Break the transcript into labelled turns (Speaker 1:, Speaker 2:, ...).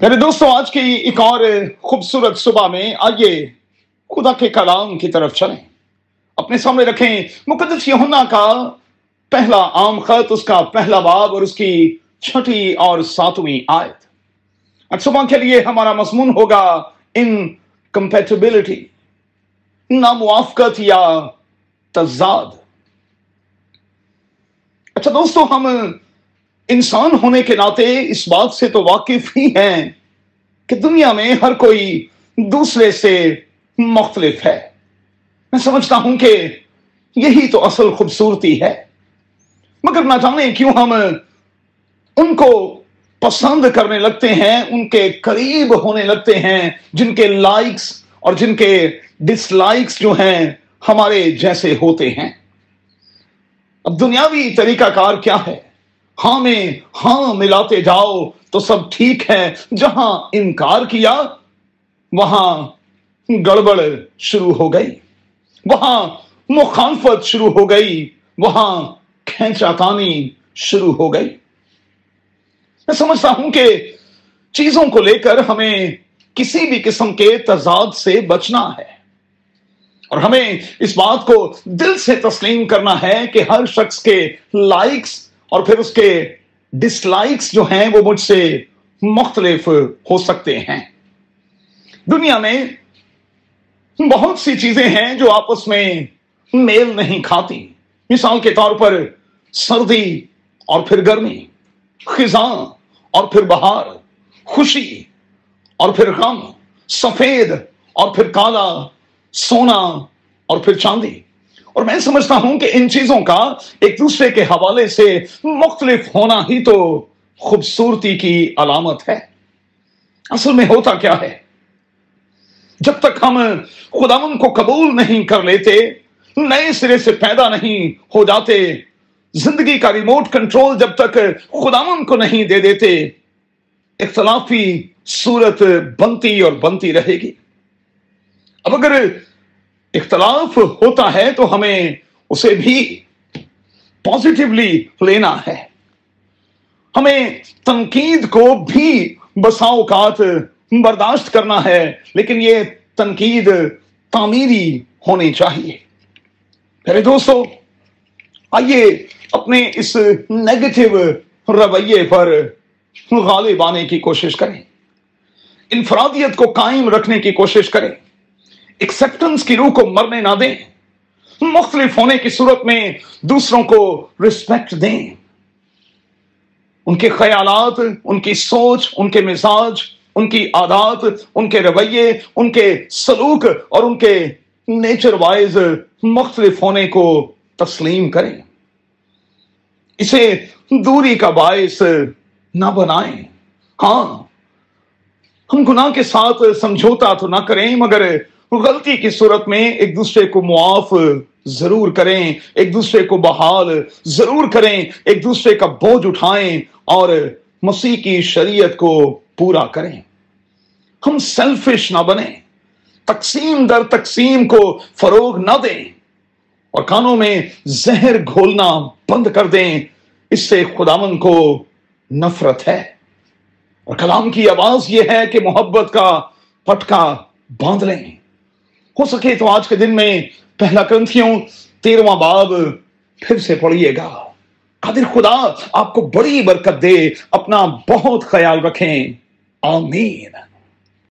Speaker 1: یعنی میرے دوستوں آج کی ایک اور خوبصورت صبح میں آئیے خدا کے کلام کی طرف چلیں۔ اپنے سامنے رکھیں مقدس یوحنا کا پہلا عام خط، اس کا پہلا باب اور اس کی چھٹی اور ساتویں آیت۔ آج صبح کے لیے ہمارا مضمون ہوگا ان کمپیٹیبلٹی ناموافقت یا تضاد۔ اچھا دوستو، ہم انسان ہونے کے ناطے اس بات سے تو واقف ہی ہیں کہ دنیا میں ہر کوئی دوسرے سے مختلف ہے۔ میں سمجھتا ہوں کہ یہی تو اصل خوبصورتی ہے۔ مگر نہ جانے کیوں ہم ان کو پسند کرنے لگتے ہیں، ان کے قریب ہونے لگتے ہیں، جن کے لائکس اور جن کے ڈس لائکس جو ہیں ہمارے جیسے ہوتے ہیں۔ اب دنیاوی طریقہ کار کیا ہے؟ ہاں میں ہاں ملاتے جاؤ، تو سب ٹھیک ہے۔ جہاں انکار کیا، وہاں گڑبڑ شروع ہو گئی۔ وہاں مخالفت شروع ہو گئی۔ وہاں کھینچا تانی شروع ہو گئی۔ میں سمجھتا ہوں کہ چیزوں کو لے کر ہمیں کسی بھی قسم کے تضاد سے بچنا ہے۔ اور ہمیں اس بات کو دل سے تسلیم کرنا ہے کہ ہر شخص کے لائکس اور پھر اس کے ڈس لائکس جو ہیں وہ مجھ سے مختلف ہو سکتے ہیں۔ دنیا میں بہت سی چیزیں ہیں جو آپس میں میل نہیں کھاتی۔ مثال کے طور پر سردی اور پھر گرمی، خزاں اور پھر بہار، خوشی اور پھر غم، سفید اور پھر کالا، سونا اور پھر چاندی۔ اور میں سمجھتا ہوں کہ ان چیزوں کا ایک دوسرے کے حوالے سے مختلف ہونا ہی تو خوبصورتی کی علامت ہے۔ اصل میں ہوتا کیا ہے؟ جب تک ہم خداون کو قبول نہیں کر لیتے، نئے سرے سے پیدا نہیں ہو جاتے، زندگی کا ریموٹ کنٹرول جب تک خداون کو نہیں دے دیتے، اختلافی صورت بنتی اور بنتی رہے گی۔ اب اگر اختلاف ہوتا ہے تو ہمیں اسے بھی پازیٹیولی لینا ہے۔ ہمیں تنقید کو بھی بسا اوقات برداشت کرنا ہے، لیکن یہ تنقید تعمیری ہونی چاہیے۔ میرے دوستو، آئیے اپنے اس نیگیٹو رویے پر غالب آنے کی کوشش کریں۔ انفرادیت کو قائم رکھنے کی کوشش کریں۔ ایکسپٹنس کی روح کو مرنے نہ دیں۔ مختلف ہونے کی صورت میں دوسروں کو رسپیکٹ دیں۔ ان کے خیالات، ان کی سوچ، ان کے مزاج، ان کی عادات، ان کے رویے، ان کے سلوک اور ان کے نیچر وائز مختلف ہونے کو تسلیم کریں۔ اسے دوری کا باعث نہ بنائیں۔ ہاں ہم گناہ کے ساتھ سمجھوتا تو نہ کریں، مگر غلطی کی صورت میں ایک دوسرے کو معاف ضرور کریں، ایک دوسرے کو بحال ضرور کریں، ایک دوسرے کا بوجھ اٹھائیں اور مسیح کی شریعت کو پورا کریں۔ ہم سیلفش نہ بنیں، تقسیم در تقسیم کو فروغ نہ دیں اور کانوں میں زہر گھولنا بند کر دیں، اس سے خدامن کو نفرت ہے۔ اور کلام کی آواز یہ ہے کہ محبت کا پٹکا باندھ لیں۔ ہو سکے تو آج کے دن میں پہلا کرنتھیوں تیرواں باب، پھر سے پڑھیے گا۔ قادر خدا، آپ کو بڑی برکت دے، اپنا بہت خیال رکھیں۔ آمین۔